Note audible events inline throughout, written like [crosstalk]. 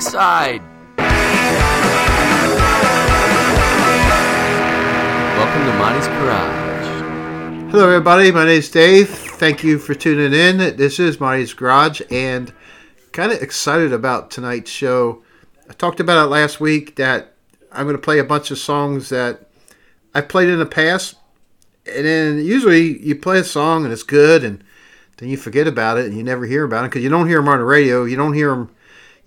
Welcome to Monty's Garage. Hello, everybody. My name is Dave. Thank you for tuning in. This is Marty's Garage, and kind of excited about tonight's show. I talked about it last week that I'm going to play a bunch of songs that I played in the past, and then usually you play a song and it's good, and then you forget about it and you never hear about it because you don't hear them on the radio. You don't hear them.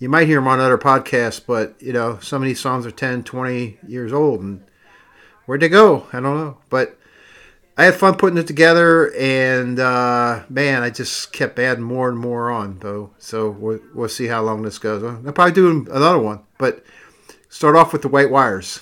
You might hear them on other podcasts, but you know some of these songs are 10, 20 years old, and where'd they go? I don't know, but. I had fun putting it together, and uh, man, I just kept adding more and more on, though. So we'll, we'll see how long this goes. I'll probably do another one, but start off with the white wires.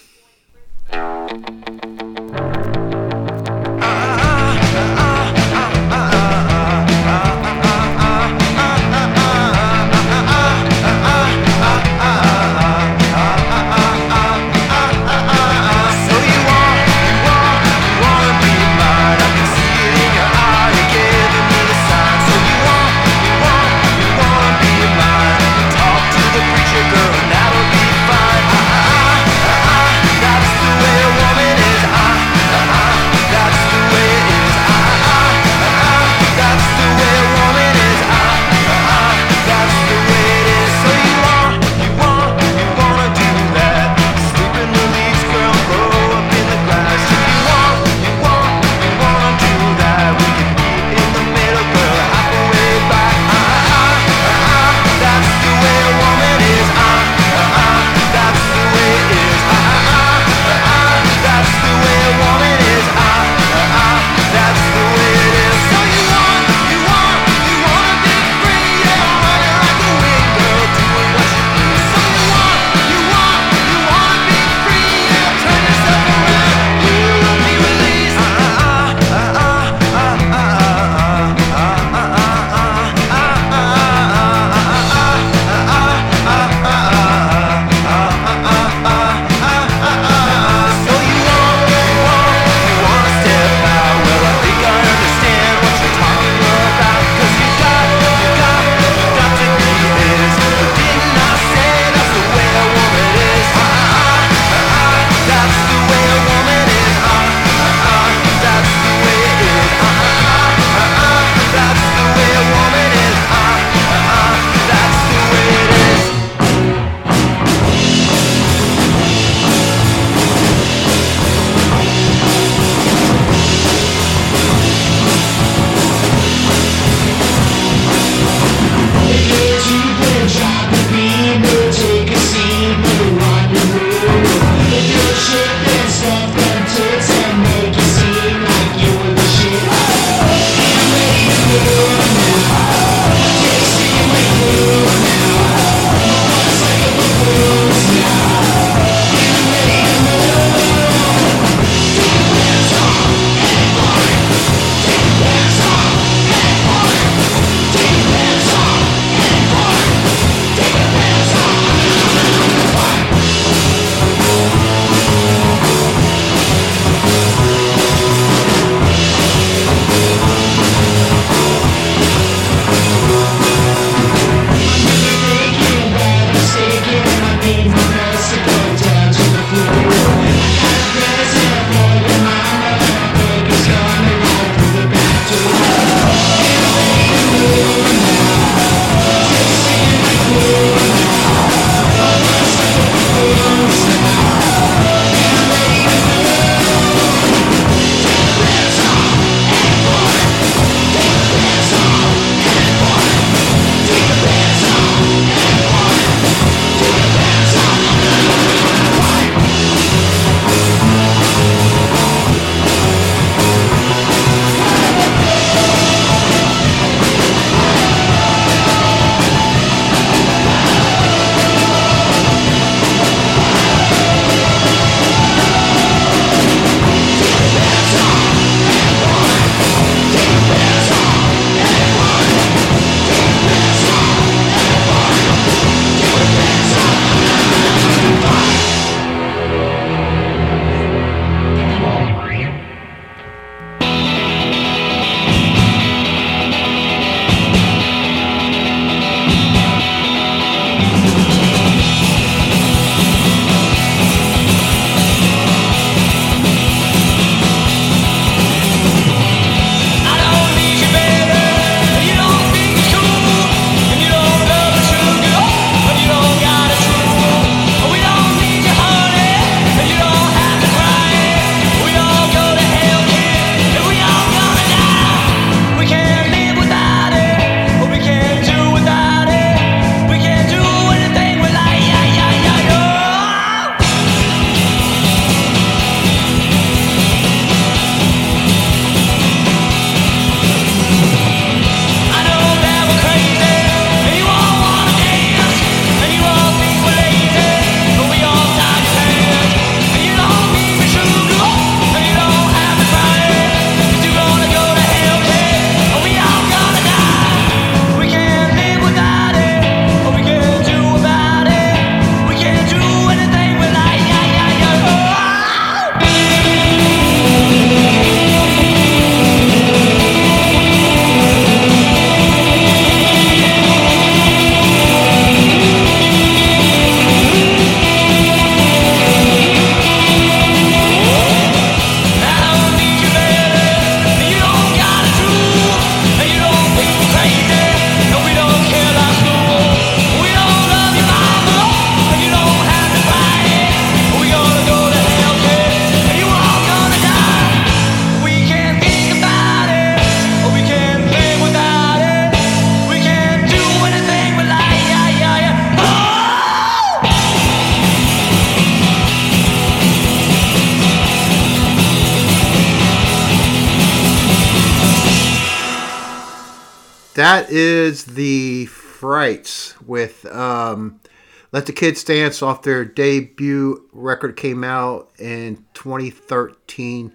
Let the Kids Dance off their debut record came out in 2013.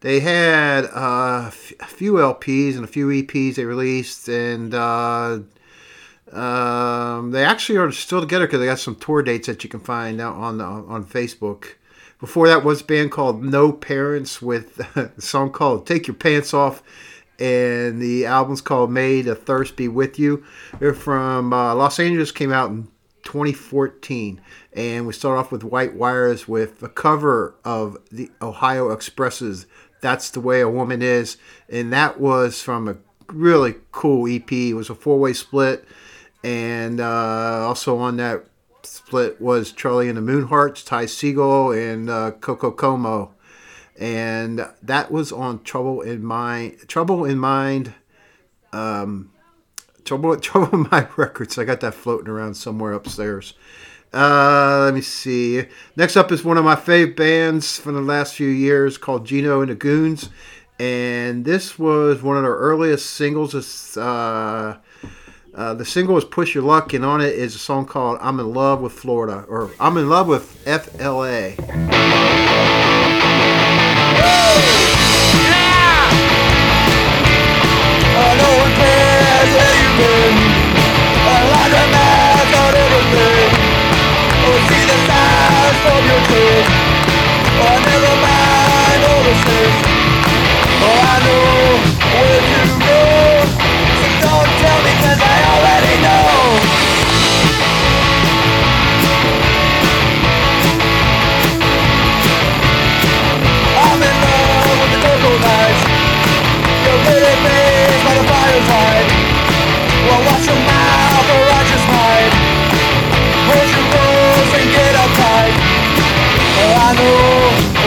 They had uh, a few LPs and a few EPs they released, and uh, um, they actually are still together because they got some tour dates that you can find out on on Facebook. Before that was a band called No Parents with [laughs] a song called "Take Your Pants Off," and the album's called "May the Thirst Be With You." They're from uh, Los Angeles, came out in 2014, and we start off with White Wires with a cover of the Ohio Expresses that's the Way a Woman Is. And that was from a really cool EP. It was a four way split. And uh, also on that split was Charlie and the Moonhearts, Ty Segall, and uh, Coco Como. And that was on Trouble in Mind. Trouble in Mind. Um, Trouble, [laughs] Trouble My Records. I got that floating around somewhere upstairs. Uh, let me see. Next up is one of my favorite bands from the last few years called Gino and the Goons. And this was one of their earliest singles. Uh, uh, the single is Push Your Luck, and on it is a song called I'm in Love with Florida, or I'm in Love with FLA. Know like on everything. See the your never mind all the Oh, I know where to go. Don't tell me cause I already know. I'm in love with the fireside Well, watch your mouth? Or I just might your rules and get uptight. Oh, I know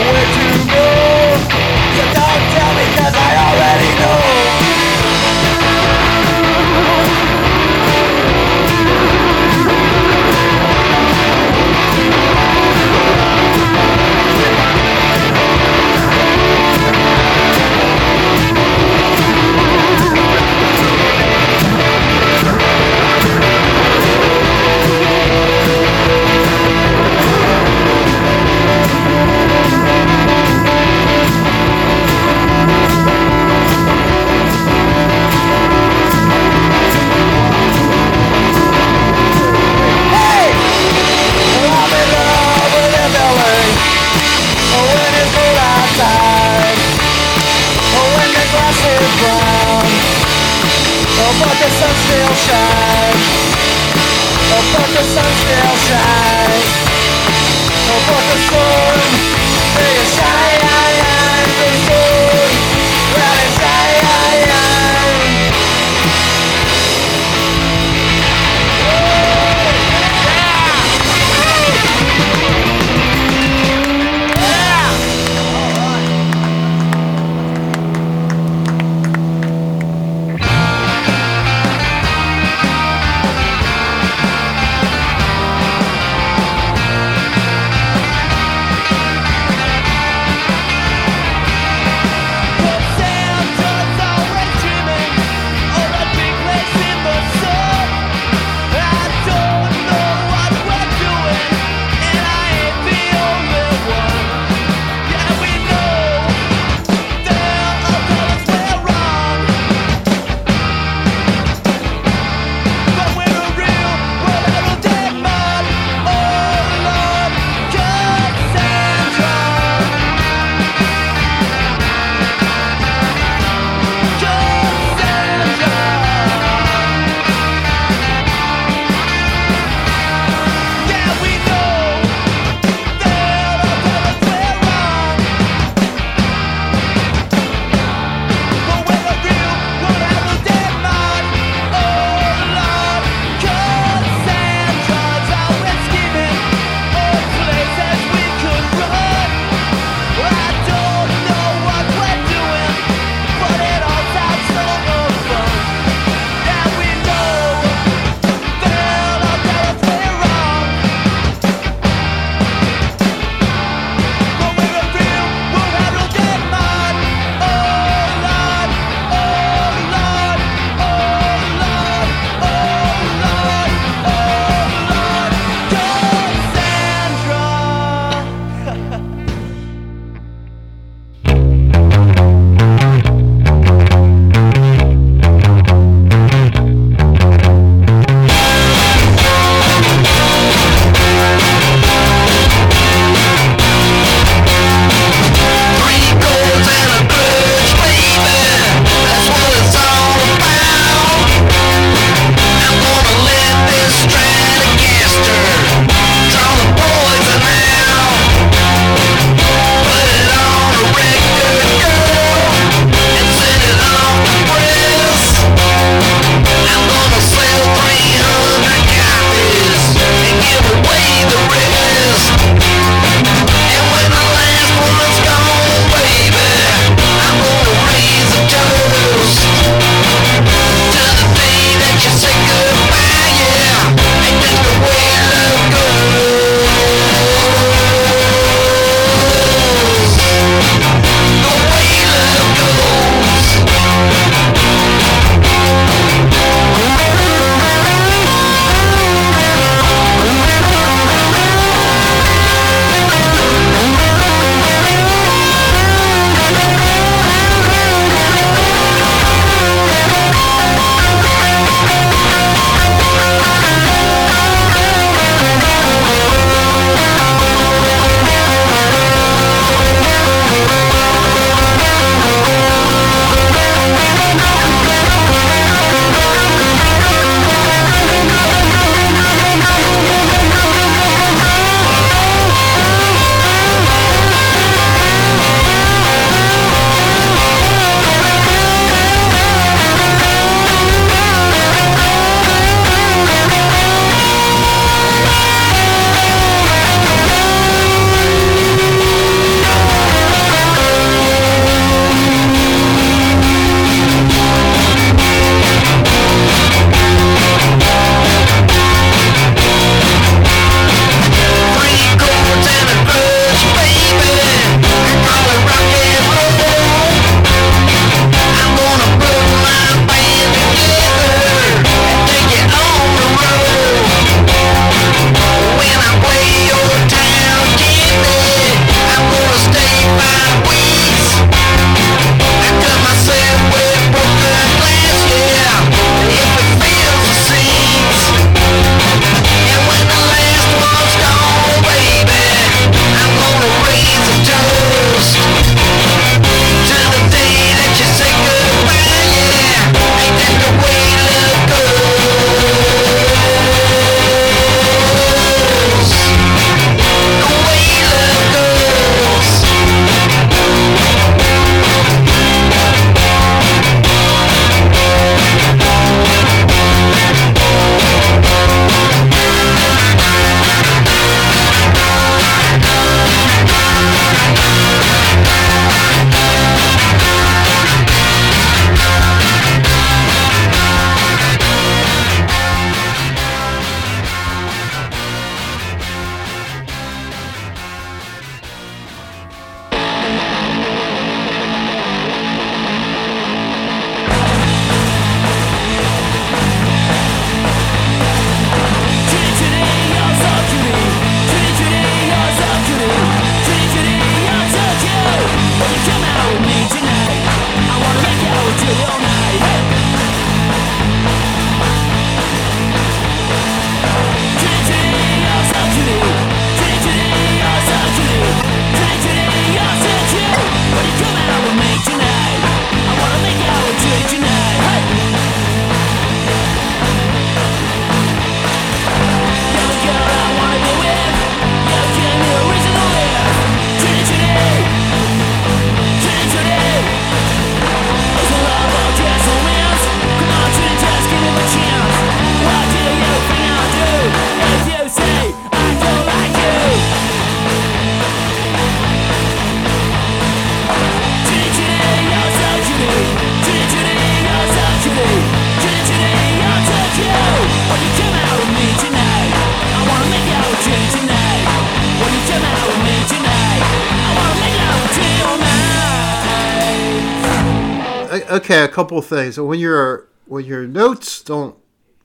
couple of things. When your when your notes don't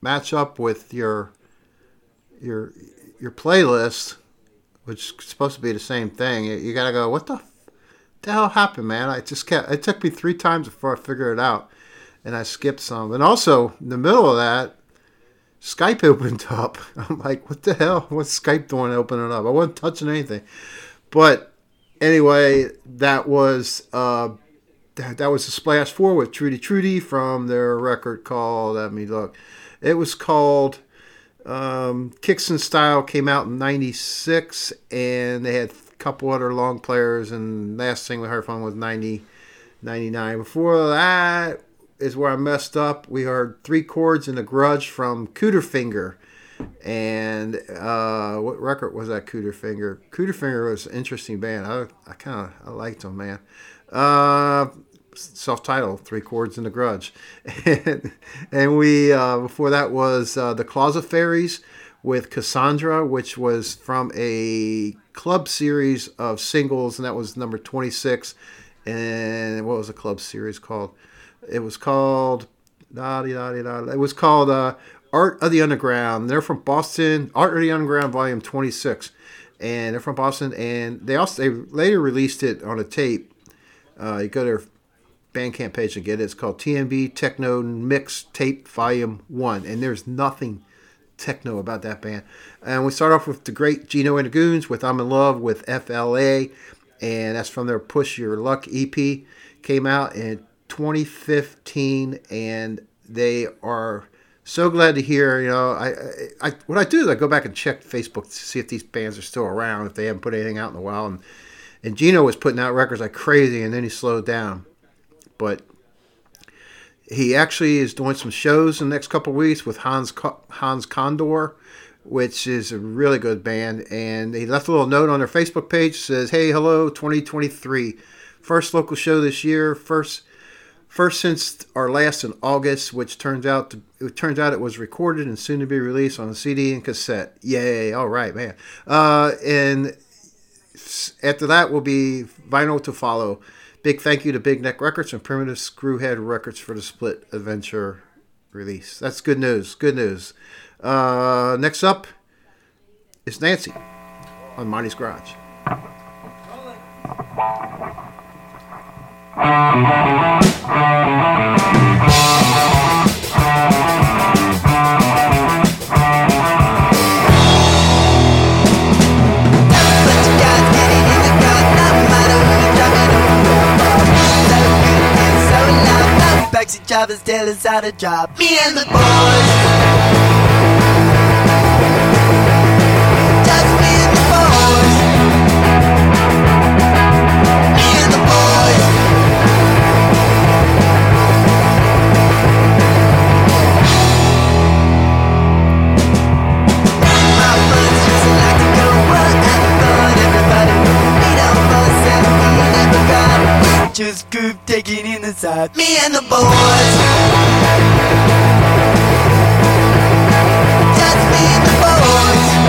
match up with your your your playlist, which is supposed to be the same thing, you, you gotta go. What the, the hell happened, man? I just kept. It took me three times before I figured it out, and I skipped some. And also in the middle of that, Skype [laughs] opened up. I'm like, what the hell? What's Skype doing opening up? I wasn't touching anything. But anyway, that was uh, that, that was the Splash Four with Trudy Trudy from their record called. Let me look. It was called um, Kicks and Style. Came out in '96, and they had a couple other long players. And last thing we heard from was 90, 99. Before that is where I messed up. We heard three chords and a grudge from Cooter Finger. And uh, what record was that? Cooter Finger. Cooter Finger was an interesting band. I, I kind of I liked them, man. Uh, self-titled, three chords and a grudge, and, [laughs] and we uh, before that was uh, the Closet Fairies with Cassandra, which was from a club series of singles, and that was number twenty-six. And what was the club series called? It was called da da da da. It was called uh, Art of the Underground. They're from Boston. Art of the Underground, Volume Twenty Six, and they're from Boston. And they also they later released it on a tape. Uh, you go to their Bandcamp page and get it. It's called TMB Techno Mix Tape Volume One, and there's nothing techno about that band. And we start off with the great Gino and the Goons with I'm in Love with FLA, and that's from their Push Your Luck EP. Came out in 2015, and they are so glad to hear. You know, I, I, I, what I do is I go back and check Facebook to see if these bands are still around, if they haven't put anything out in a while. And and Gino was putting out records like crazy, and then he slowed down. But he actually is doing some shows in the next couple weeks with Hans Hans Condor, which is a really good band. And he left a little note on their Facebook page says, "Hey, hello, 2023, first local show this year, first." First since our last in August, which turns out to, it turns out it was recorded and soon to be released on CD and cassette. Yay! All right, man. Uh, and after that will be vinyl to follow. Big thank you to Big Neck Records and Primitive Screwhead Records for the split adventure release. That's good news. Good news. Uh, next up is Nancy on Monty's Garage. Taxi drivers tell us how to job. Me and the boys. Just group taking in the side. Me and the boys. Just me and the boys.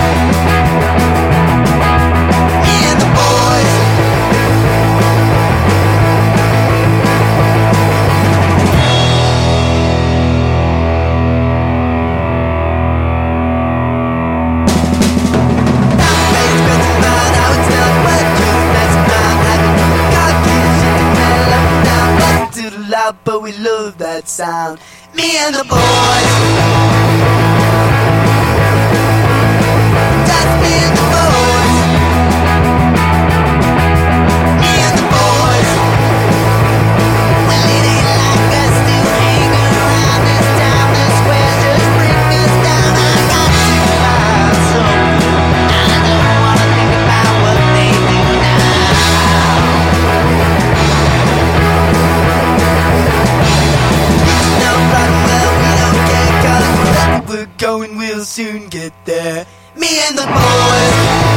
But we love that sound. Me and the boys. Going, we'll soon get there. Me and the boys.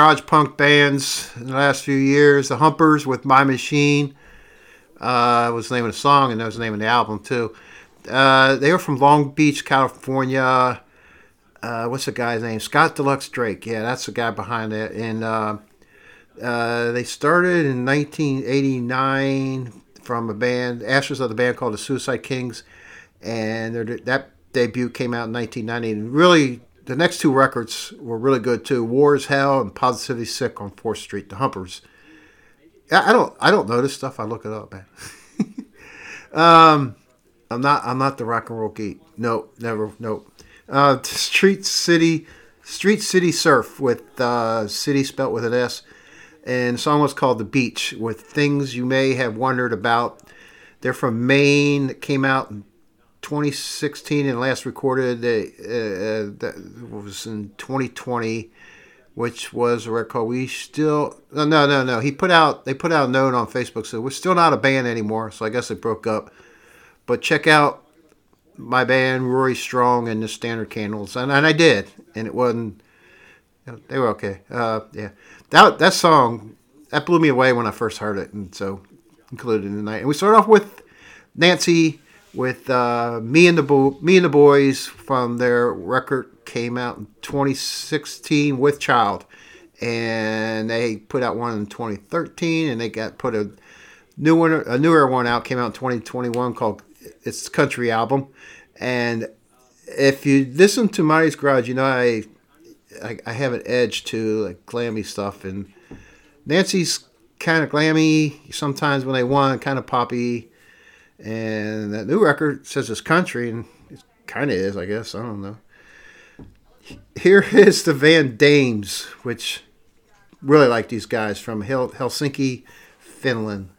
Garage punk bands in the last few years, the Humpers with My Machine, uh, was the name of the song, and that was the name of the album too. Uh, they were from Long Beach, California. Uh, what's the guy's name? Scott Deluxe Drake. Yeah, that's the guy behind it. And uh, uh, they started in 1989 from a band, ashes of the band called the Suicide Kings, and that debut came out in 1990. And really, the next two records were really good too. War is Hell and Positively Sick on Fourth Street. The Humpers. I don't I don't know this stuff. I look it up, man. [laughs] um, I'm not I'm not the rock and roll geek. No, never. Nope. Uh, [laughs] Street City, Street City Surf with uh, city spelt with an S, and the song was called "The Beach" with things you may have wondered about. They're from Maine. It came out in 2016 and last recorded uh, uh, that was in 2020 which was a record. We still no no no no. He put out they put out a note on facebook so we're still not a band anymore so i guess it broke up. But check out my band rory strong and the standard candles. And, and i did and it wasn't they were okay. Uh, yeah. That that song that blew me away when i first heard it and so included in the night. And we start off with nancy with uh, me and the Bo- me and the boys from their record came out in 2016 with Child, and they put out one in 2013, and they got put a new one, a newer one out came out in 2021 called it's Country album, and if you listen to Marty's Garage, you know I, I I have an edge to like glammy stuff, and Nancy's kind of glammy sometimes when they want, kind of poppy. And that new record says it's country, and it kind of is, I guess. I don't know. Here [laughs] is the Van Dames, which really like these guys from Hel- Helsinki, Finland.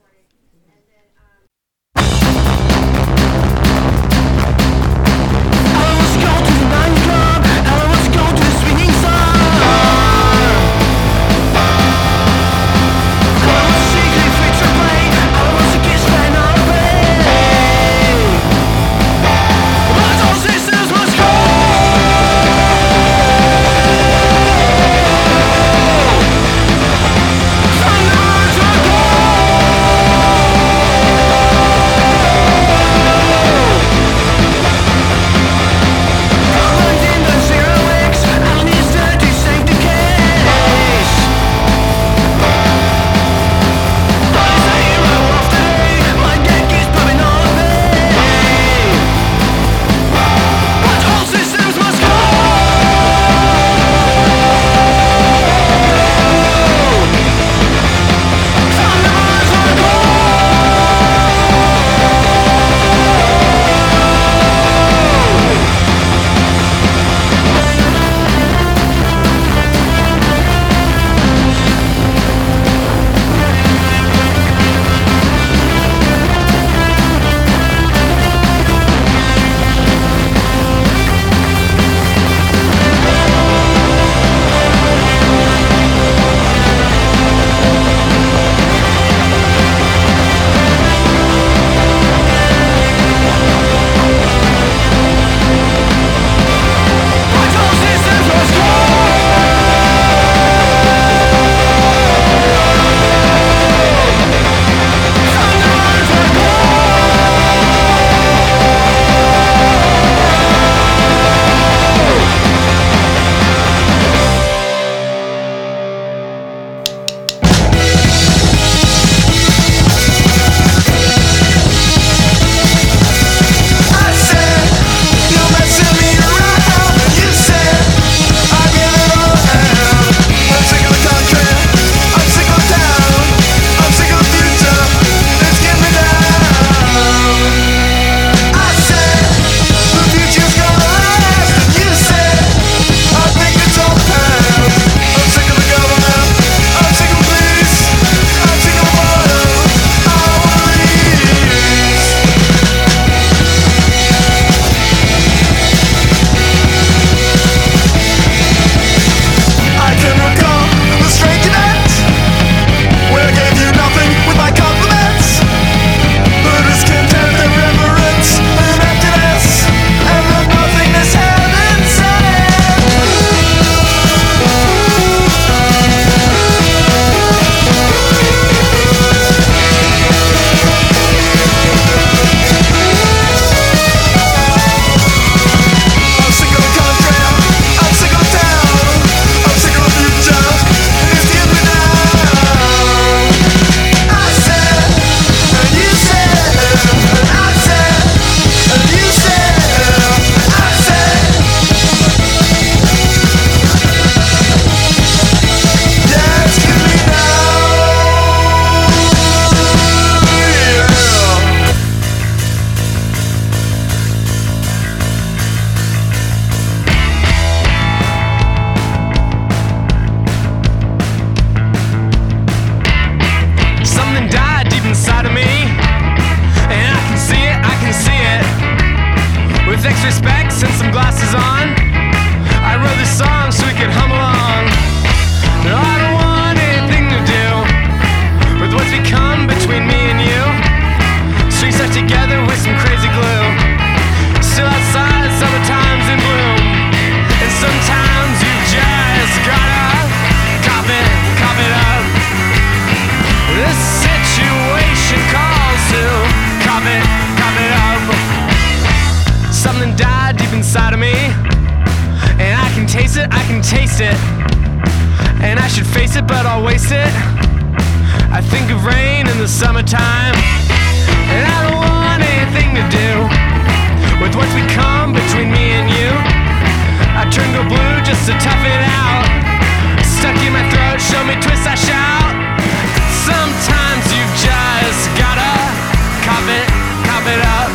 It, I can taste it. And I should face it, but I'll waste it. I think of rain in the summertime. And I don't want anything to do with what's become between me and you. I turn to blue just to tough it out. Stuck in my throat, show me twist, I shout. Sometimes you've just gotta cop it, cop it up.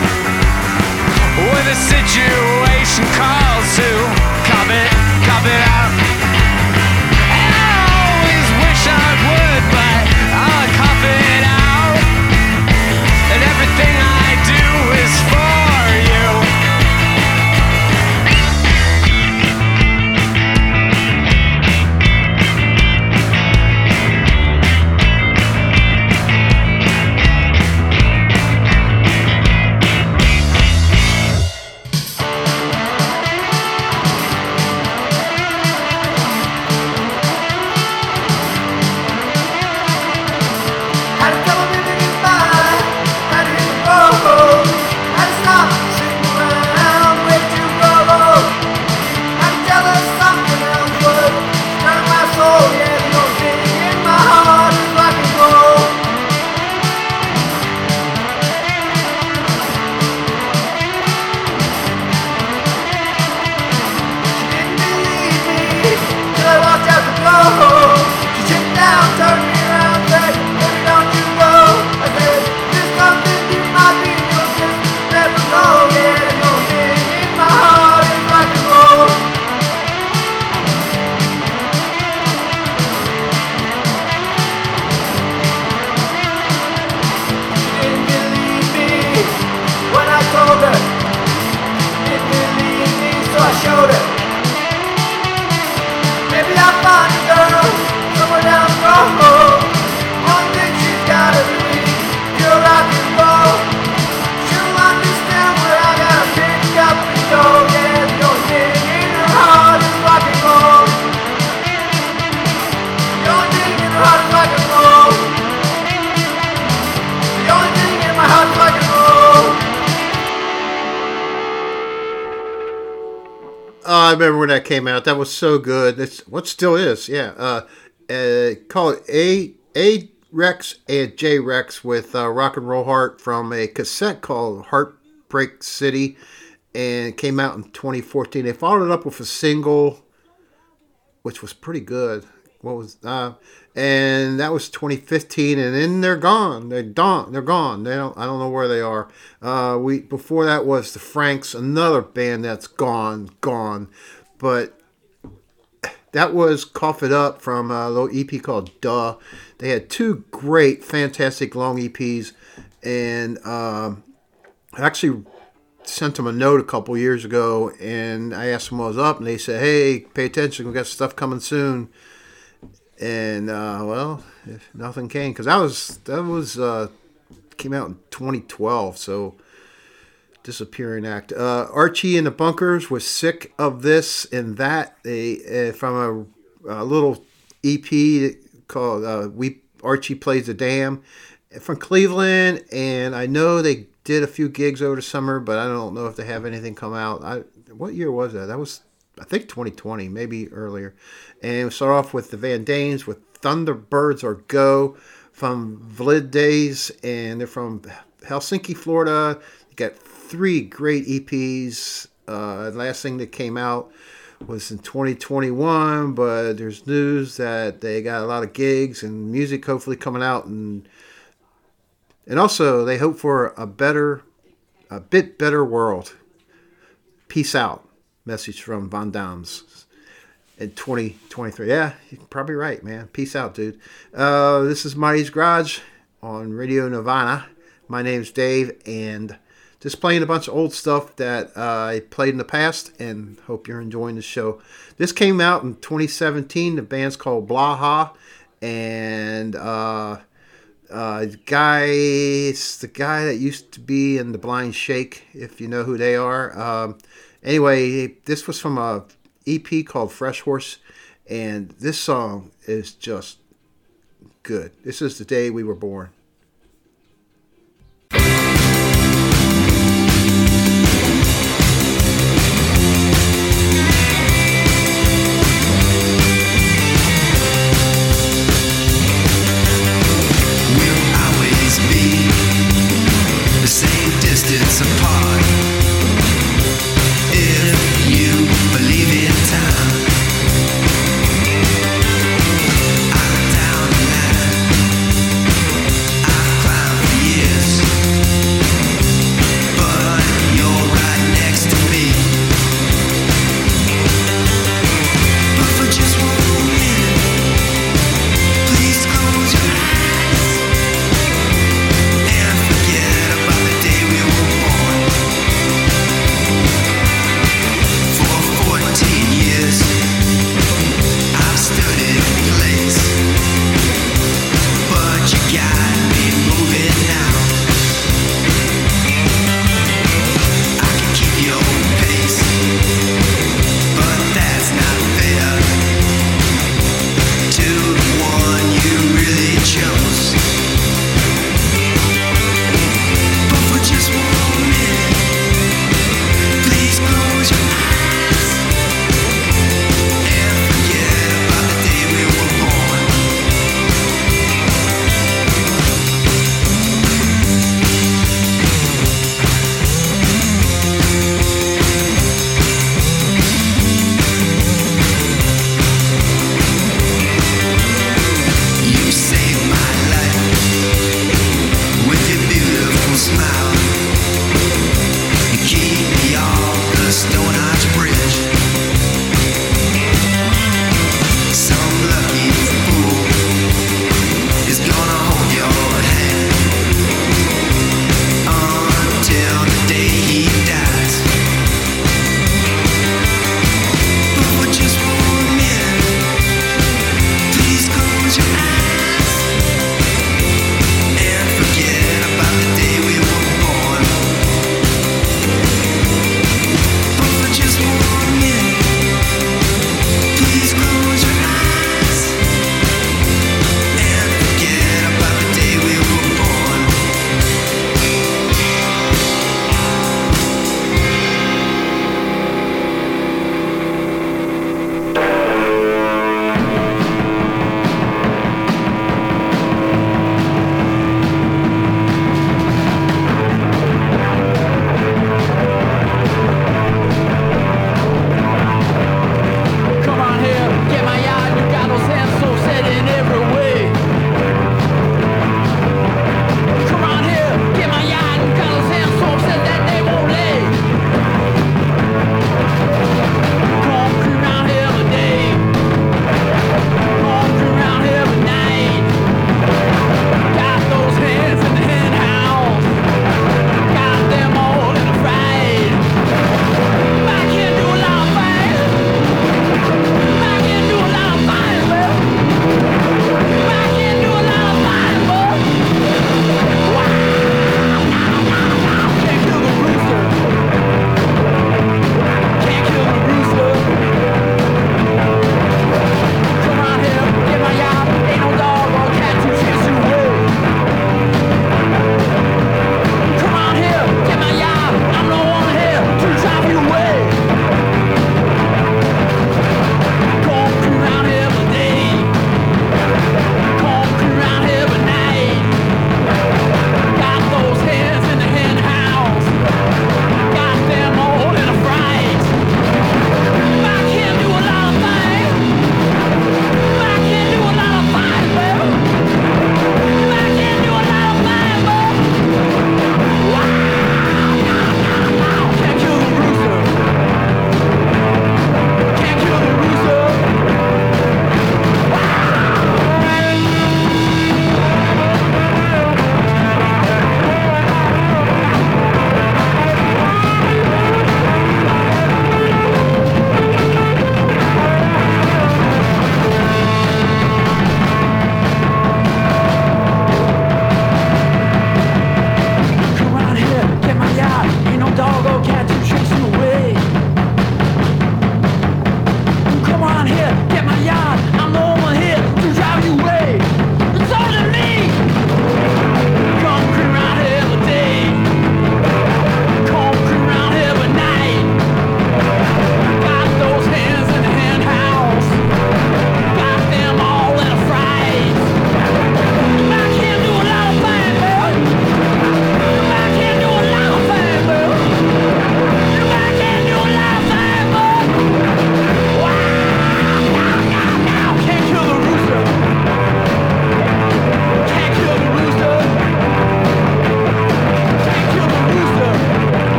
When the situation calls to it. Came out. That was so good. It's what still is. Yeah. Uh, uh, call it A A Rex and J Rex with uh, Rock and Roll Heart from a cassette called Heartbreak City, and came out in 2014. They followed it up with a single, which was pretty good. What was uh, and that was 2015, and then they're gone. They're gone. They're gone. They don't. I don't know where they are. Uh, we before that was the Franks, another band that's gone, gone. But that was Cough It Up from a little EP called Duh. They had two great, fantastic long EPs, and um, I actually sent them a note a couple years ago, and I asked them what was up, and they said, "Hey, pay attention, we got stuff coming soon." And uh, well, nothing came because that was that was uh, came out in 2012, so disappearing act. Uh, Archie and the Bunkers was sick of this and that. They uh, from a, a little EP called uh, "We Archie Plays the Dam" from Cleveland, and I know they did a few gigs over the summer, but I don't know if they have anything come out. I what year was that? That was I think 2020, maybe earlier. And we start off with the Van Danes with Thunderbirds or Go from Vlid Days, and they're from Helsinki, Florida. Got three great EPs. Uh, last thing that came out was in 2021, but there's news that they got a lot of gigs and music hopefully coming out, and and also they hope for a better, a bit better world. Peace out. Message from Von Dams in 2023. Yeah, you're probably right, man. Peace out, dude. Uh, this is Marty's Garage on Radio Nirvana. My name's Dave, and just playing a bunch of old stuff that uh, I played in the past, and hope you're enjoying the show. This came out in 2017. The band's called Blaha, and uh, uh, guy, it's the guy that used to be in the Blind Shake, if you know who they are. Um, anyway, this was from a EP called Fresh Horse, and this song is just good. This is the day we were born. Apart.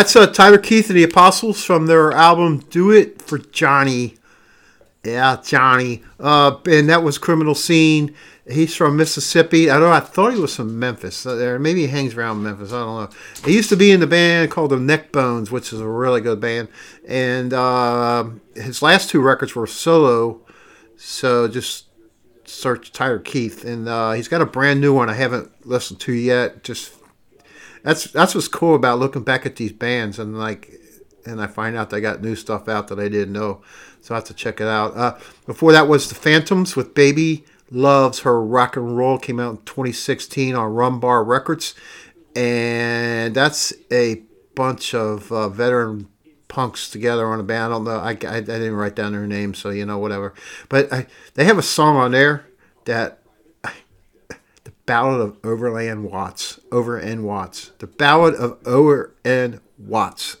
That's uh, Tyler Keith and the Apostles from their album "Do It for Johnny." Yeah, Johnny. Uh, and that was Criminal Scene. He's from Mississippi. I don't know. I thought he was from Memphis. Uh, There, maybe he hangs around Memphis. I don't know. He used to be in the band called the Neckbones, which is a really good band. And uh, his last two records were solo. So just search Tyler Keith, and uh, he's got a brand new one I haven't listened to yet. Just that's that's what's cool about looking back at these bands and like and I find out they got new stuff out that I didn't know. So I have to check it out. Uh, before that was the Phantoms with Baby Loves Her Rock and Roll came out in 2016 on Rumbar Records, and that's a bunch of uh, veteran punks together on a band. I don't know. I, I, I didn't write down their names, so you know whatever. But I, they have a song on there that Ballad of Overend Watts, Overend Watts, the Ballad of Over N Watts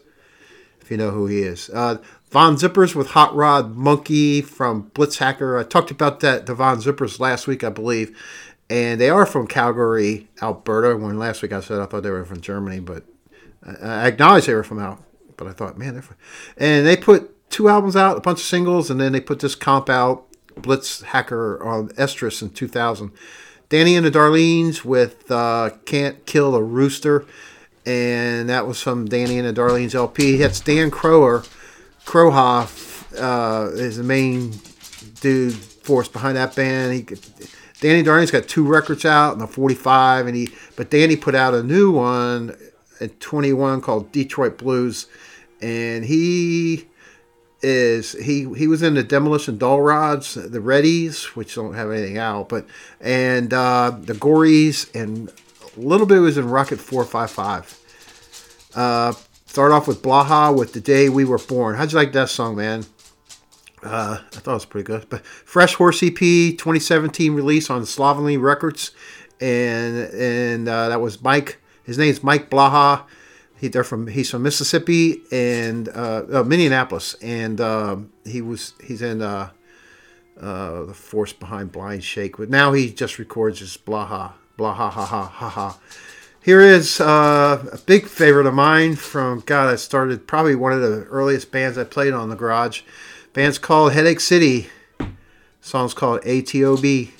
if you know who he is. Uh, Von Zippers with Hot Rod Monkey from Blitzhacker. I talked about that the Von Zippers last week, I believe, and they are from Calgary, Alberta. When last week I said I thought they were from Germany, but I, I acknowledge they were from out. But I thought, man, they're from. And they put two albums out, a bunch of singles, and then they put this comp out, Blitzhacker on Estrus in 2000. Danny and the Darlenes with uh, Can't Kill a Rooster and that was from Danny and the Darlene's LP. That's Dan Kroha, Crowhoff uh, is the main dude force behind that band. He, Danny Darlene's got two records out and a 45, and he but Danny put out a new one at 21 called Detroit Blues, and he is he he was in the Demolition Doll Rods, the Reddies, which don't have anything out, but and uh, the Gories and a little bit was in Rocket 455. Uh, start off with Blaha with The Day We Were Born. How'd you like that song, man? Uh, I thought it was pretty good. But Fresh Horse EP 2017 release on Slovenly Records. And and uh, that was Mike. His name's Mike Blaha. He, they're from he's from Mississippi and uh, uh, Minneapolis, and um he was he's in uh, uh, the force behind Blind Shake, but now he just records as Blaha Blaha ha ha ha ha. Here is uh, a big favorite of mine from God. I started probably one of the earliest bands I played on the garage. Band's called Headache City. Song's called ATOB.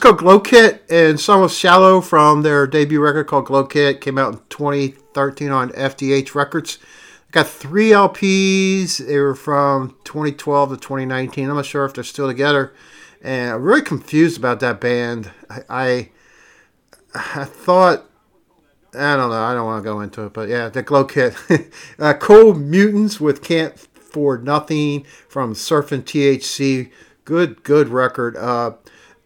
Glow Kit, and song was "Shallow" from their debut record called Glow Kit. Came out in 2013 on FDH Records. Got three LPs. They were from 2012 to 2019. I'm not sure if they're still together. And I'm really confused about that band. I, I, I thought I don't know. I don't want to go into it, but yeah, the Glow Kit. [laughs] uh, Mutants with Can't For Nothing from Surfing THC. Good, good record. Uh,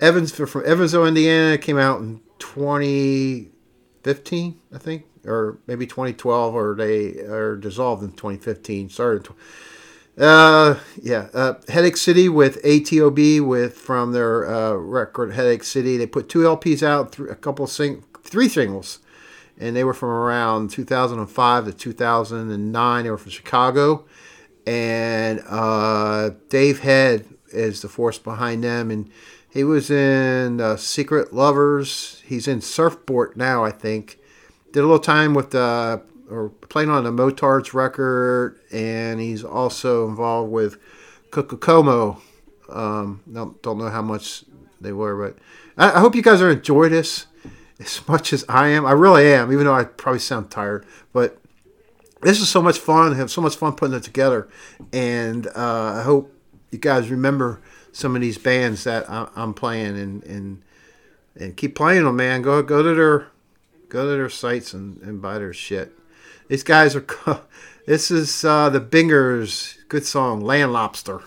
Evans from Evansville, Indiana, came out in 2015, I think, or maybe 2012, or they are dissolved in 2015. Sorry. Uh, yeah, uh, Headache City with ATOB with from their uh, record Headache City. They put two LPs out, th- a couple sing, three singles and they were from around 2005 to 2009. They were from Chicago, and uh, Dave Head is the force behind them, and he was in uh, Secret Lovers. He's in Surfboard now, I think. Did a little time with the or playing on the Motards record, and he's also involved with Kokomo. Um, don't, don't know how much they were, but I, I hope you guys are enjoying this as [laughs] much as I am. I really am, even though I probably sound tired. But this is so much fun. I have so much fun putting it together, and uh, I hope you guys remember some of these bands that I'm playing and and and keep playing them, man. Go go to their go to their sites and, and buy their shit. These guys are. [laughs] This is uh, the Bingers. Good song, Land Lobster.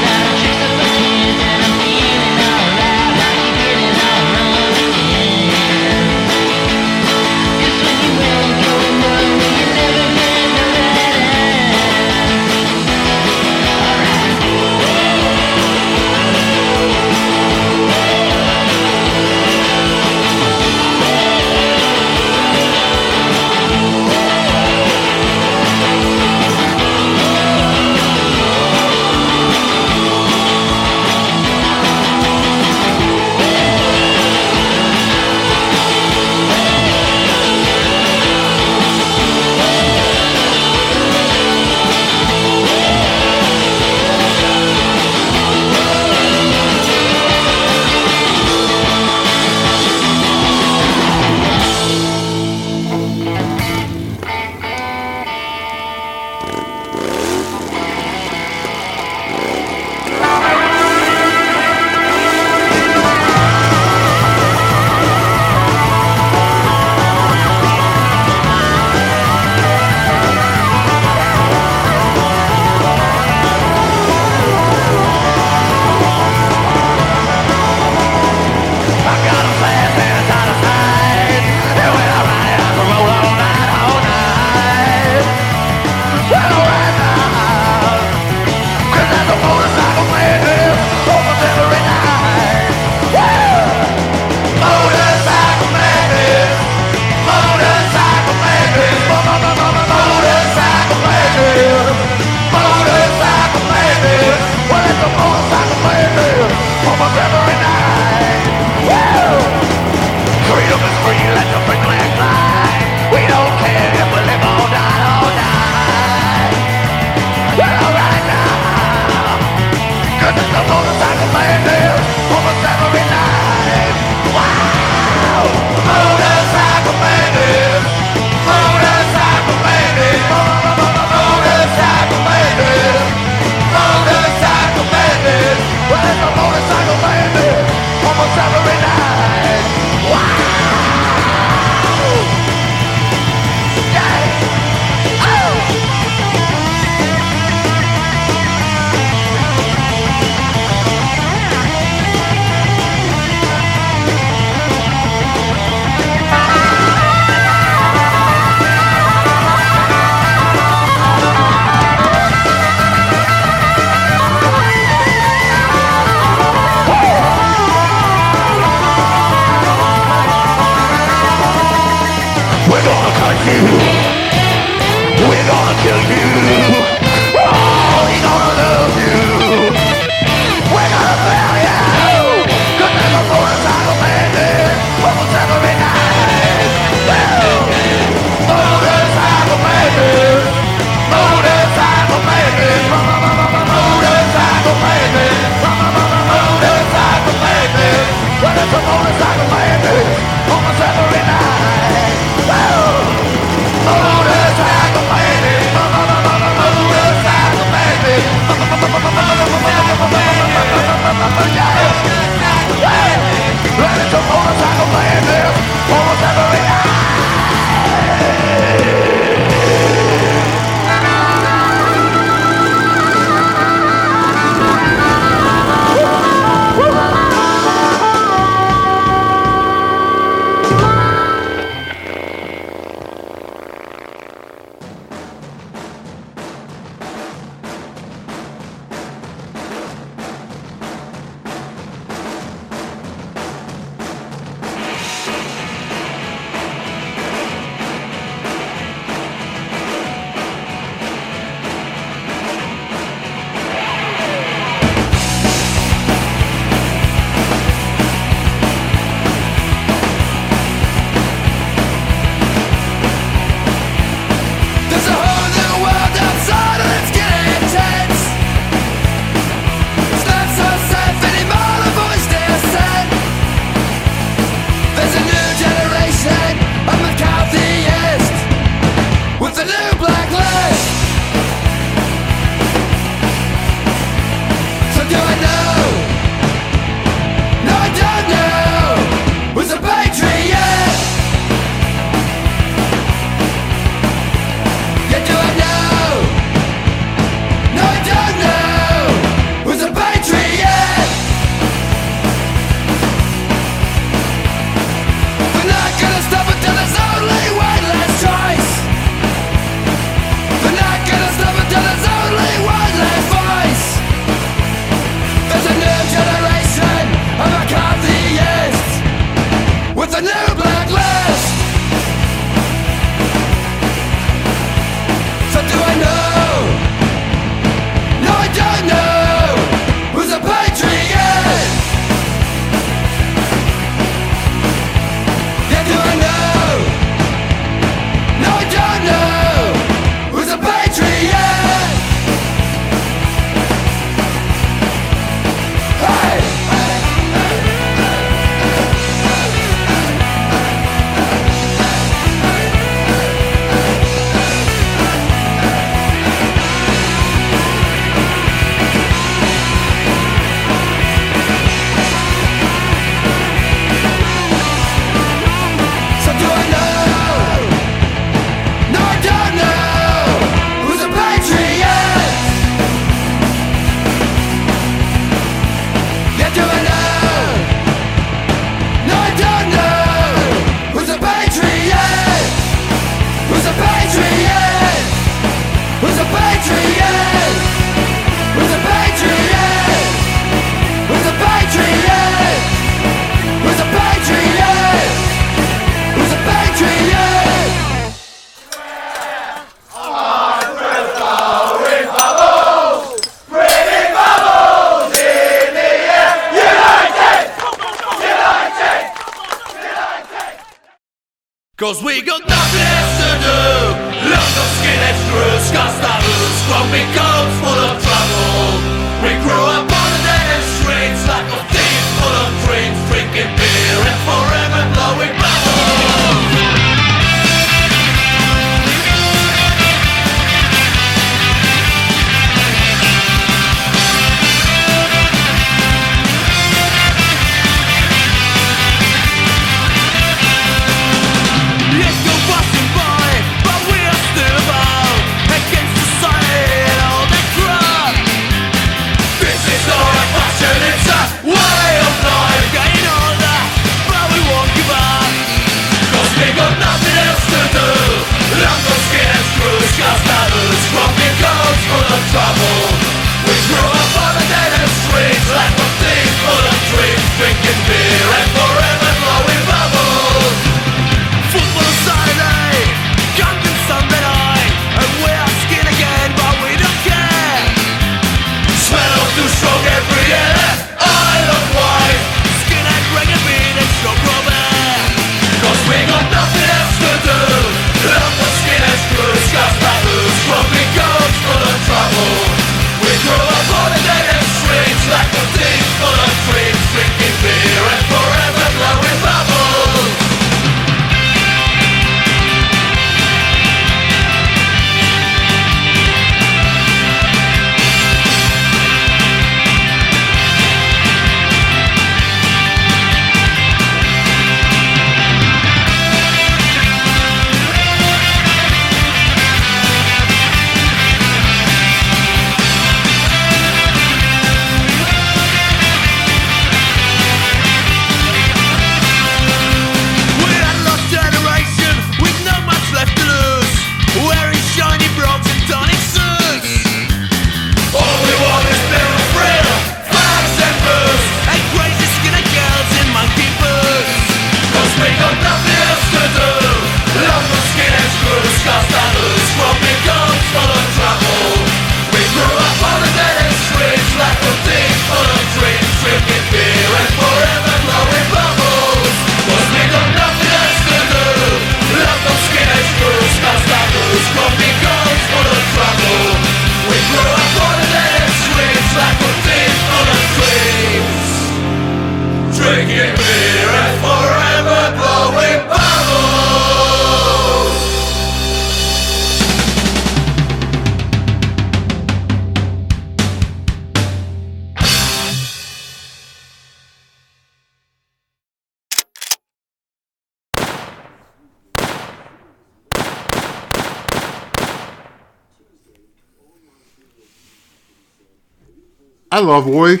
Love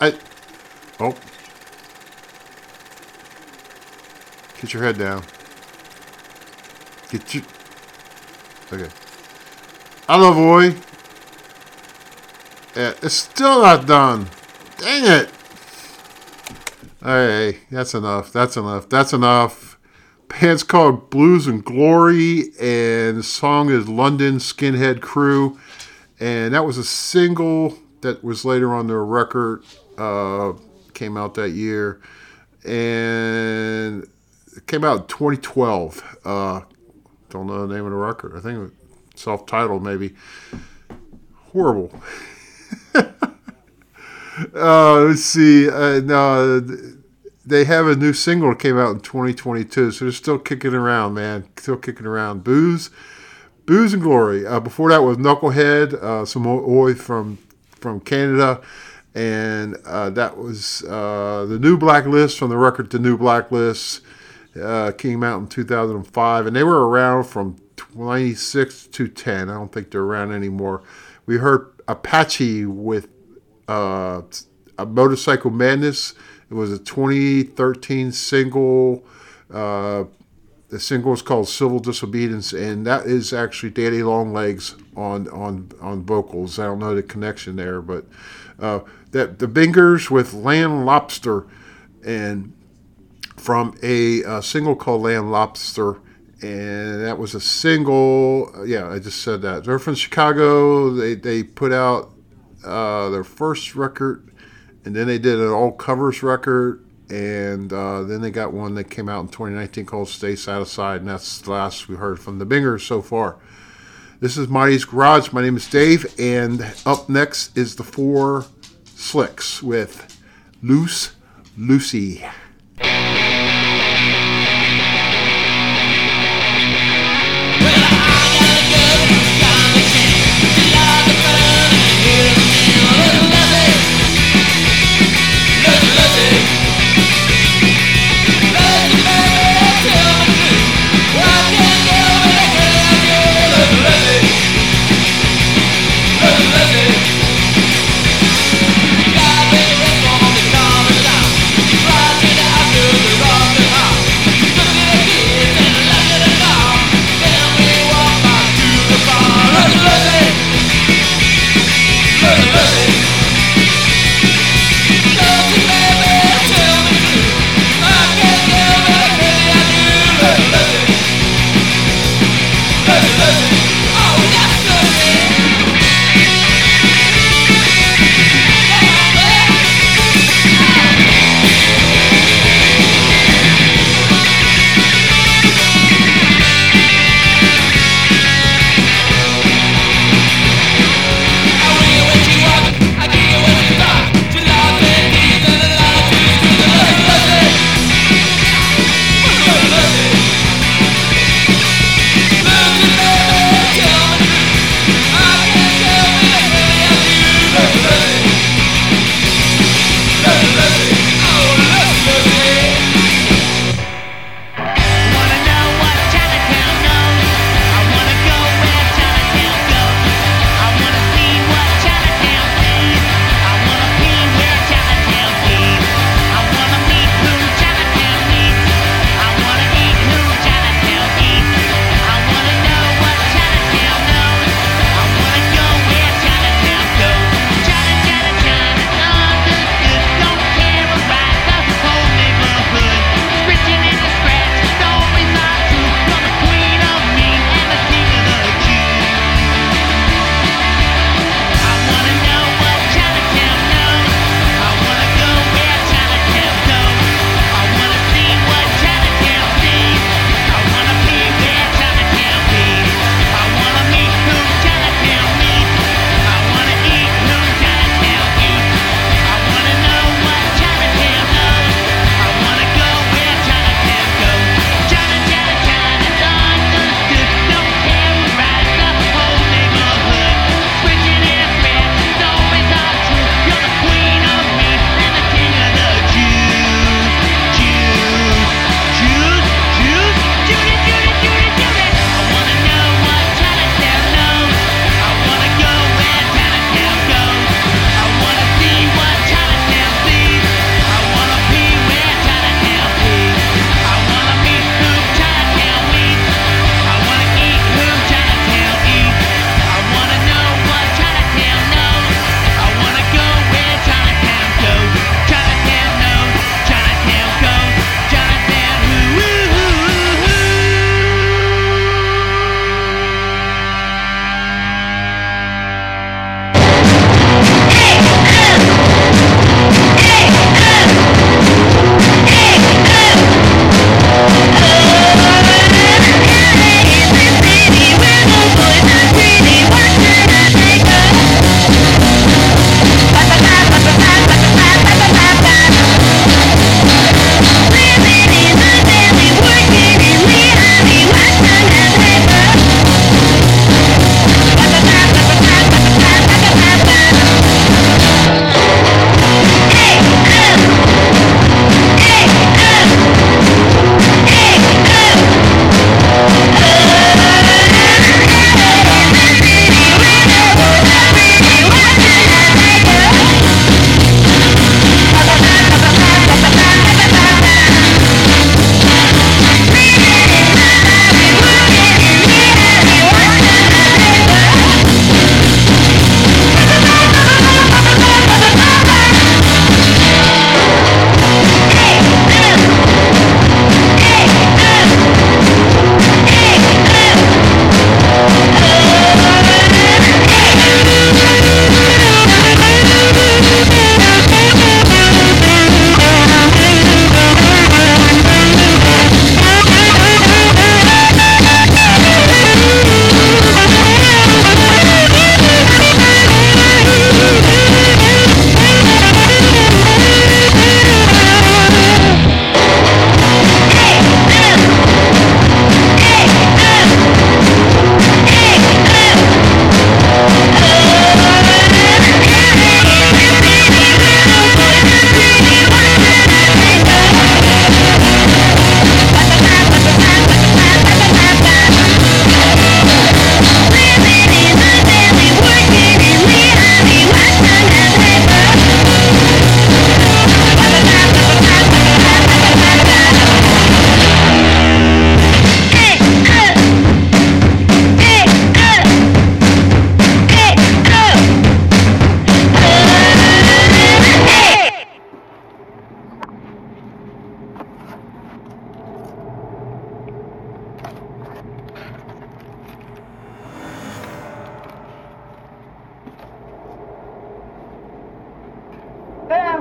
I. Oh. Get your head down. Get your. Okay. Oi. Yeah, it's still not done. Dang it. Hey, that's enough. That's enough. That's enough. Band's called Booze and Glory, and the song is London Skinhead Crew and that was a single that was later on their record uh, came out that year. And came out in 2012 uh, don't know the name of the record. I think self-titled maybe. Horrible. [laughs] Uh, let's see uh, no they have a new single that came out in 2022 so they're still kicking around man. Still kicking around. Booze Booze and Glory. Uh, before that was Knucklehead, uh, some oi from from Canada, and uh, that was uh, the New Blacklist from the record to New Blacklist. Uh, came out in 2005, and they were around from 26 to 10. I don't think they're around anymore. We heard Apache with uh, a Motorcycle Madness. It was a 2013 single. The single is called "Civil Disobedience," and that is actually Daddy Longlegs on on on vocals. I don't know the connection there, but uh, that the Bingers with Land Lobster, and from a, uh single called Land Lobster, and that was a single. Yeah, I just said that. They're from Chicago. They they put out uh, their first record, and then they did an all covers record and uh, then they got one that came out in 2019 called Stay Satisfied, and that's the last we heard from the Bingers so far. This is Marty's Garage. My name is Dave, and up next is the Four Slicks with Loose Lucy.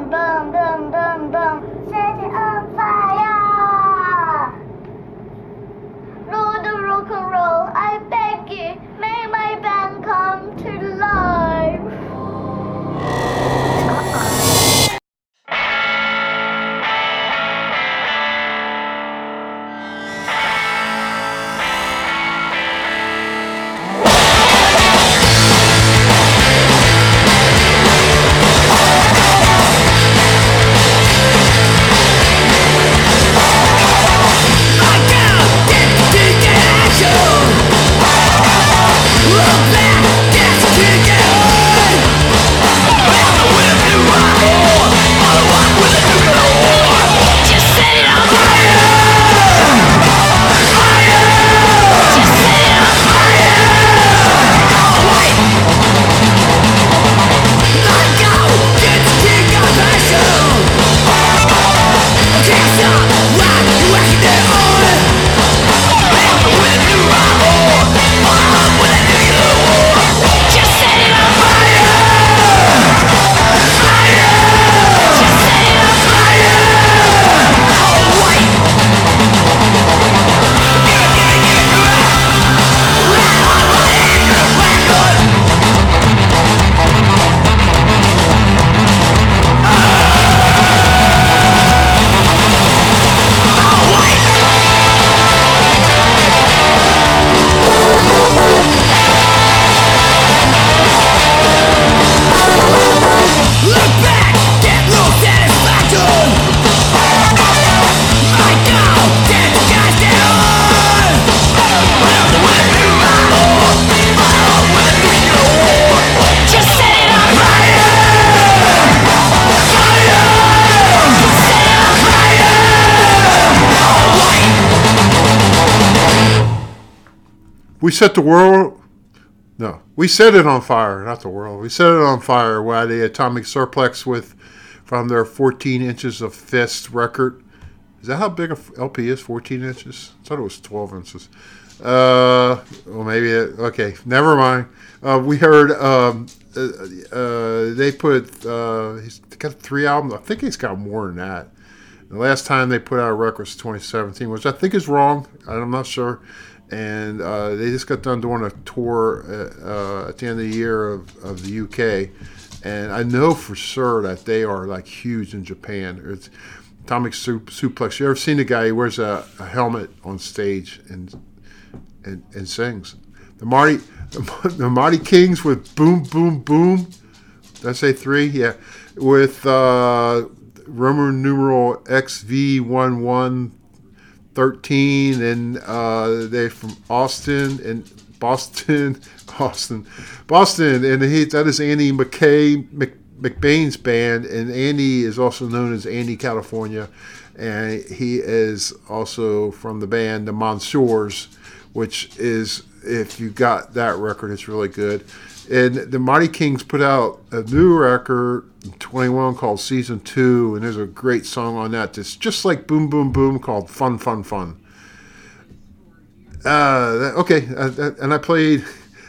Boom, boom, boom, set the world. No, we set it on fire, not the world. We set it on fire while the Atomic Suplex with from their 14 inches of fist record. Is that how big a LP is? 14 inches? I thought it was 12 inches. Uh, well, maybe. It, okay, never mind. Uh, we heard um, uh, uh, they put uh, he's got three albums. I think he's got more than that. The last time they put out a record was 2017, which I think is wrong. I'm not sure. And uh, they just got done doing a tour uh, uh, at the end of the year of, of the UK. And I know for sure that they are like huge in Japan. It's Atomic Sup- Suplex. You ever seen the guy? who wears a, a helmet on stage and, and and sings. The Marty [laughs] the Mighty Kings with Boom Boom Boom. Did I say three? Yeah, with uh, Roman numeral XV1113, and uh, they're from Austin and Boston, [laughs] Austin, Boston, and he that is Andy McKay Mc, McBain's band, and Andy is also known as Andy California, and he is also from the band the Monsieurs, which is if you got that record, it's really good. And the Mighty Kings put out a new record 21 called Season 2, and there's a great song on that that's just like Boom Boom Boom called Fun Fun Fun. Uh, okay, uh, and I played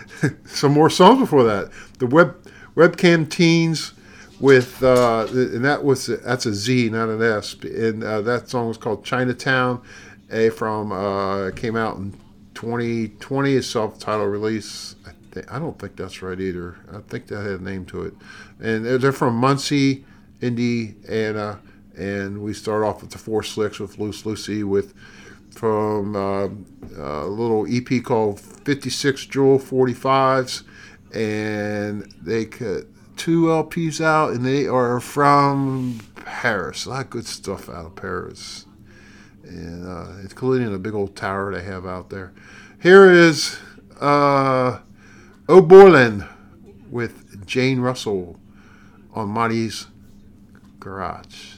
[laughs] some more songs before that. The web webcam teens with uh, and that was that's a Z, not an S. And uh, that song was called Chinatown. A from uh, came out in 2020, a self-titled release. I, think, I don't think that's right either. I think that had a name to it. And they're- from Muncie, Indiana, and we start off with the Four Slicks with Loose Lucy with from um, a little EP called 56 Jewel 45s, and they cut two LPs out, and they are from Paris. A lot of good stuff out of Paris and uh, including a big old tower they have out there. Here is uh, O'Borland with Jane Russell on Marty's Garage.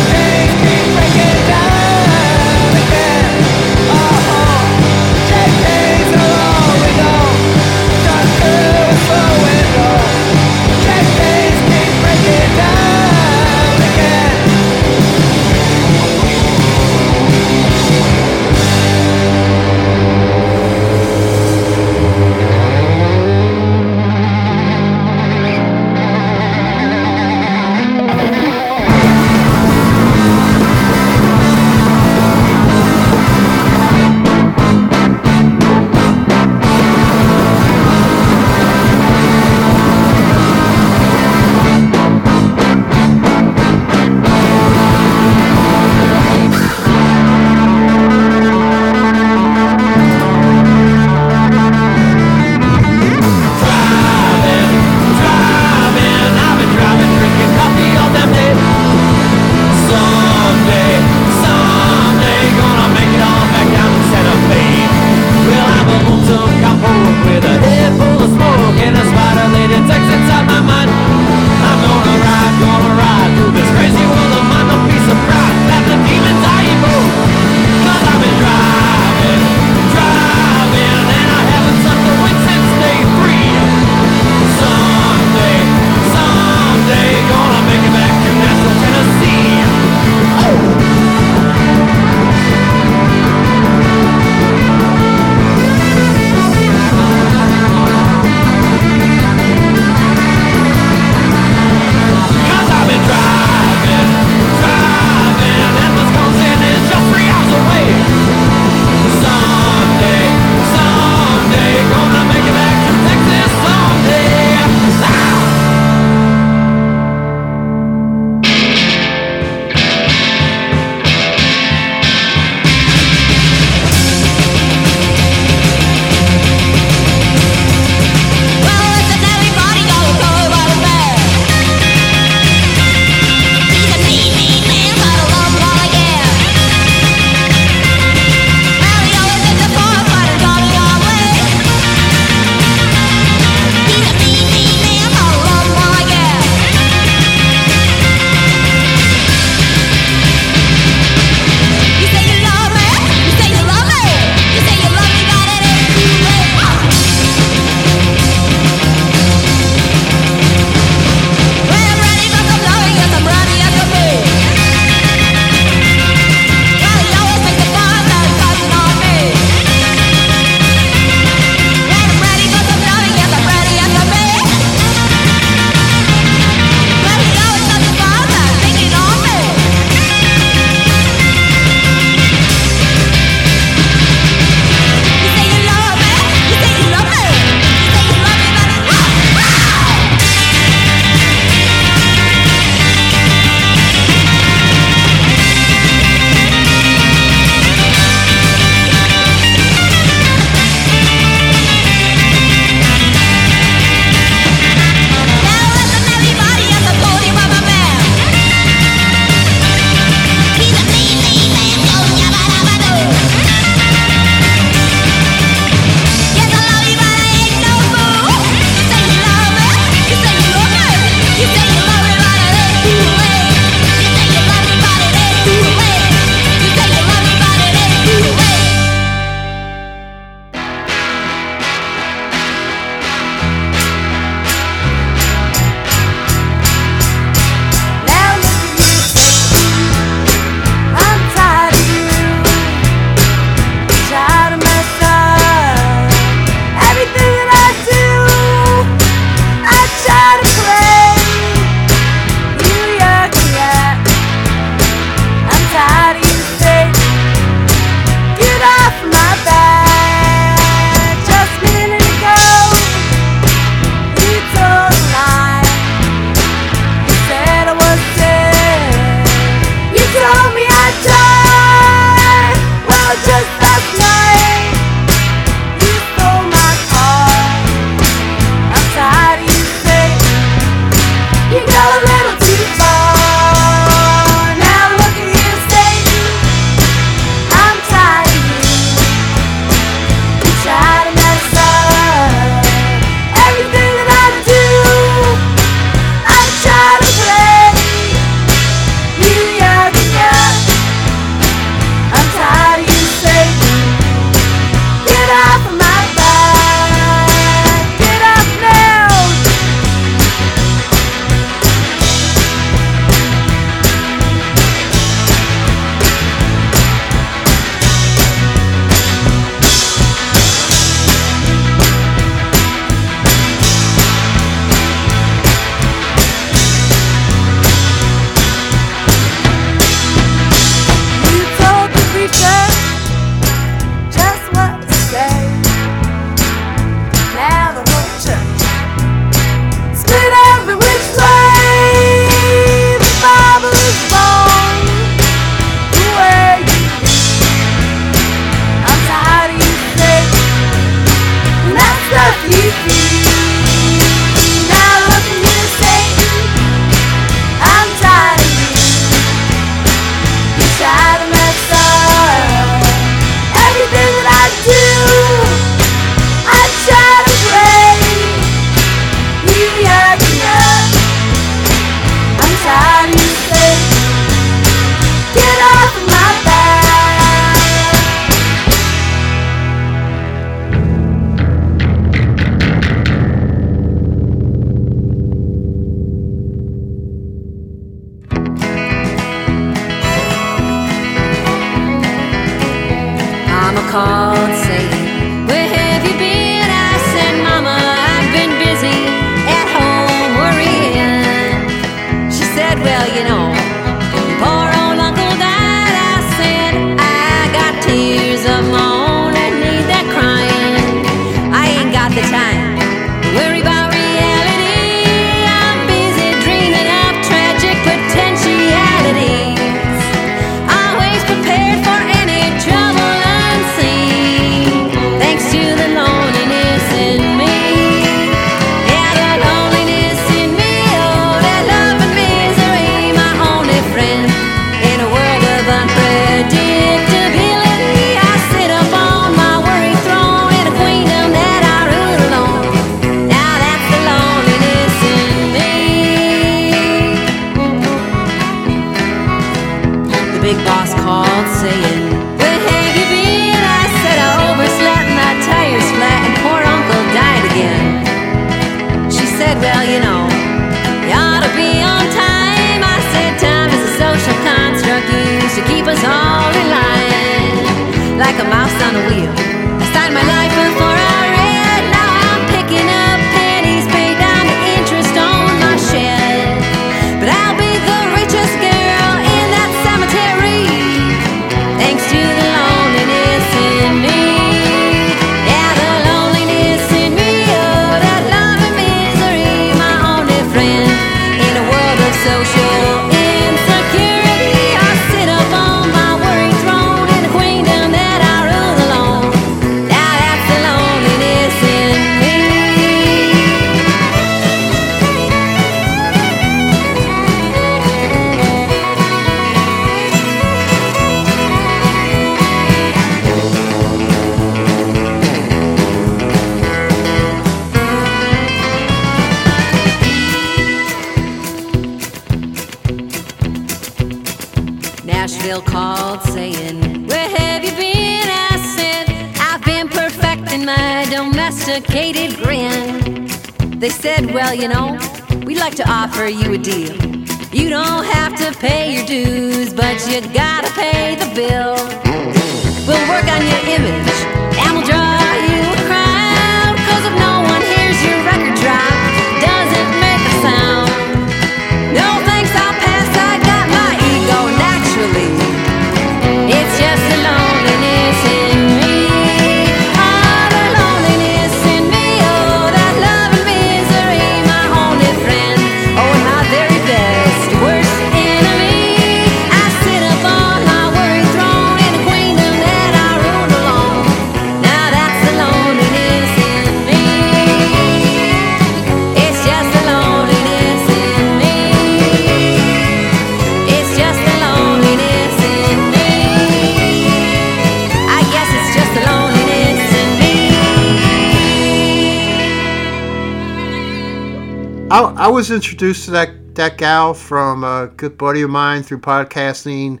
I, was introduced to that that gal from a good buddy of mine through podcasting.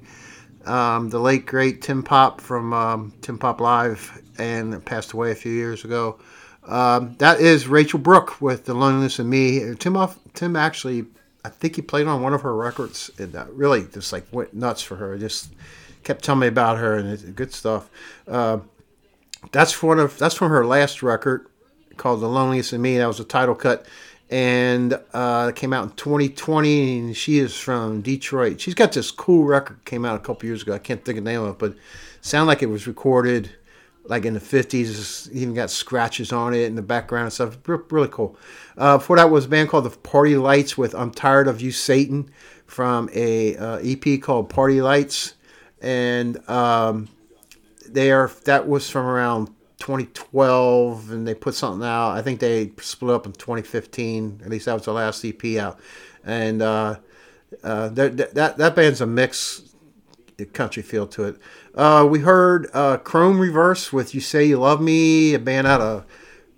Um, the late great Tim Pop from um, Tim Pop Live, and passed away a few years ago. Um, that is Rachel Brooke with "The Loneliness in Me." Tim, off, Tim actually, I think he played on one of her records, and that really just like went nuts for her. Just kept telling me about her and good stuff. Uh, that's one of that's from her last record called "The Loneliness in Me." That was a title cut, and uh, came out in 2020. And she is from Detroit. She's got this cool record came out a couple years ago. I can't think of the name of it, but sound like it was recorded like in the 50s. Even got scratches on it in the background and stuff. Re- Really cool. Uh, before that was a band called the Party Lights with "I'm Tired of You, Satan" from a uh, EP called Party Lights, and um, they are that was from around 2012 and they put something out i think they split up in 2015 at least that was the last ep out and uh, uh, that, that that band's a mix country feel to it uh, we heard uh, chrome reverse with you say you love me a band out of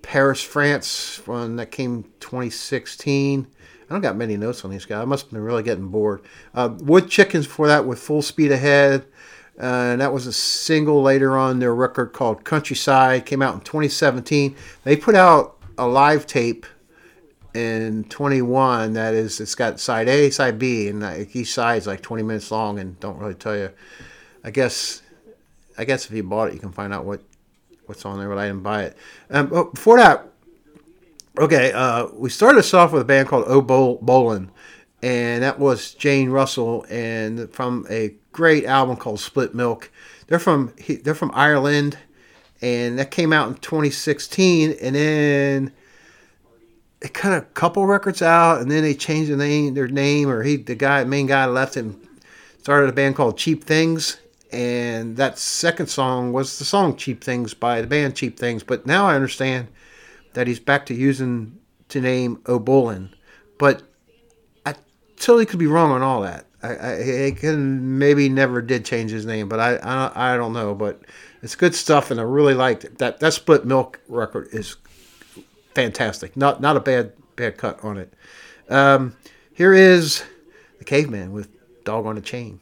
paris france one that came 2016 I don't got many notes on these guys. I must have been really getting bored. Uh, Wood Chickens before that with Full Speed Ahead. Uh, and that was a single later on their record called Countryside. Came out in 2017. They put out a live tape in 21 that is, it's got side A, side B, and like each side's like 20 minutes long and don't really tell you. I guess, I guess if you bought it, you can find out what what's on there, but I didn't buy it. Um, but before that, okay, uh, we started us off with a band called O Bolin, and that was Jane Russell, and from a great album called Split Milk. They're from they're from Ireland, and that came out in 2016, and then they cut a couple records out, and then they changed the name their name, or he the guy main guy left and started a band called Cheap Things, and that second song was the song Cheap Things by the band Cheap Things. But now I understand that he's back to using to name O'Bolin, but I totally could be wrong on all that. I, I, I can maybe never did change his name, but I, I I don't know. But it's good stuff, and I really liked it. That that Split Milk record is fantastic. Not not a bad bad cut on it. Um, here is the Caveman with Dog on a Chain.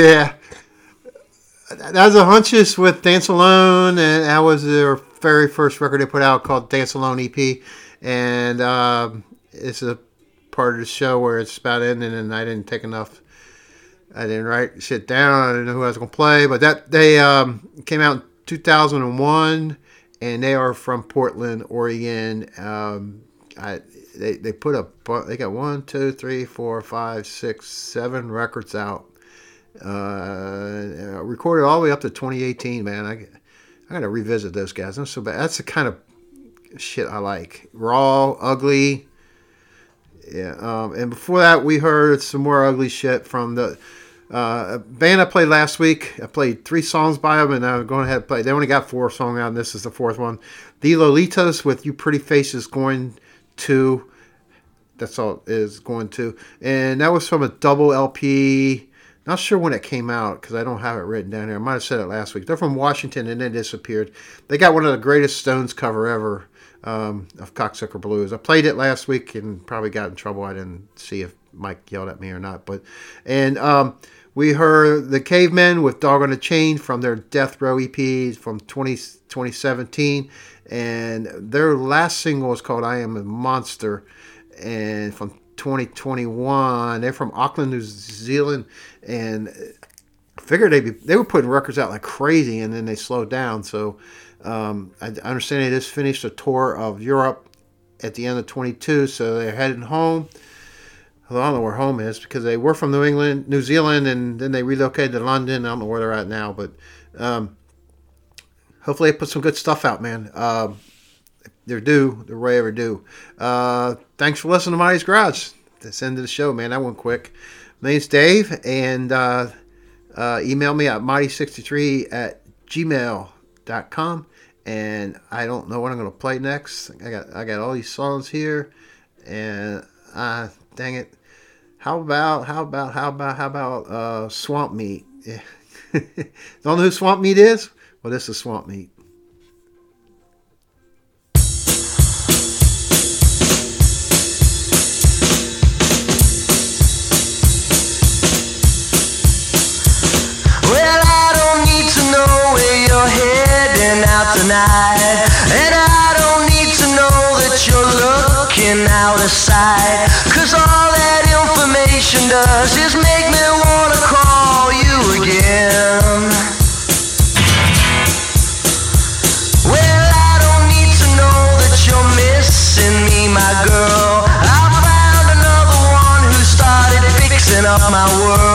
Yeah. That was a hunches with Dance Alone, and that was their very first record they put out called Dance Alone EP, and um, it's a part of the show where it's about ending, and I didn't take enough. I didn't write shit down. I didn't know who I was gonna play, but that they um, came out in 2001, and they are from Portland, Oregon. Um, I they they put a they got one, two, three, four, five, six, seven records out. Uh, recorded all the way up to 2018. Man, I I gotta revisit those guys. I'm so bad. That's the kind of shit I like. Raw, ugly. Yeah. Um, and before that, we heard some more ugly shit from the uh, band I played last week. I played three songs by them, and I'm going ahead and play. They only got four songs out, and this is the fourth one. The Lolitas with "You Pretty Faces" going to. That's all is going to, and that was from a double LP. Not sure when it came out because I don't have it written down here. I might have said it last week. They're from Washington and then disappeared. They got one of the greatest Stones cover ever um, of Cocksucker Blues. I played it last week and probably got in trouble. I didn't see if Mike yelled at me or not. But and um, we heard the Cavemen with Dog on a Chain from their Death Row EP from 20, 2017, and their last single is called "I Am a Monster," and from 2021. They're from Auckland, New Zealand, and I figured they they were putting records out like crazy, and then they slowed down. So um, I understand they just finished a tour of Europe at the end of 22, so they're heading home. I don't know where home is because they were from New England, New Zealand, and then they relocated to London. I don't know where they're at now, but um, hopefully they put some good stuff out, man. Um, they're due. They're way overdue. Uh, thanks for listening to Marty's Garage. That's the end of the show, man. That went quick. My name's Dave, and uh, uh, email me at mighty63 at gmail.com. And I don't know what I'm going to play next. I got I got all these songs here, and uh, dang it. How about how about how about how about uh, Swamp Meat? Yeah. [laughs] don't know who Swamp Meat is? Well, this is Swamp Meat. You're heading out tonight. And I don't need to know that you're looking out of sight. Cause all that information does is make me wanna call you again. Well, I don't need to know that you're missing me, my girl. I found another one who started fixing up my world.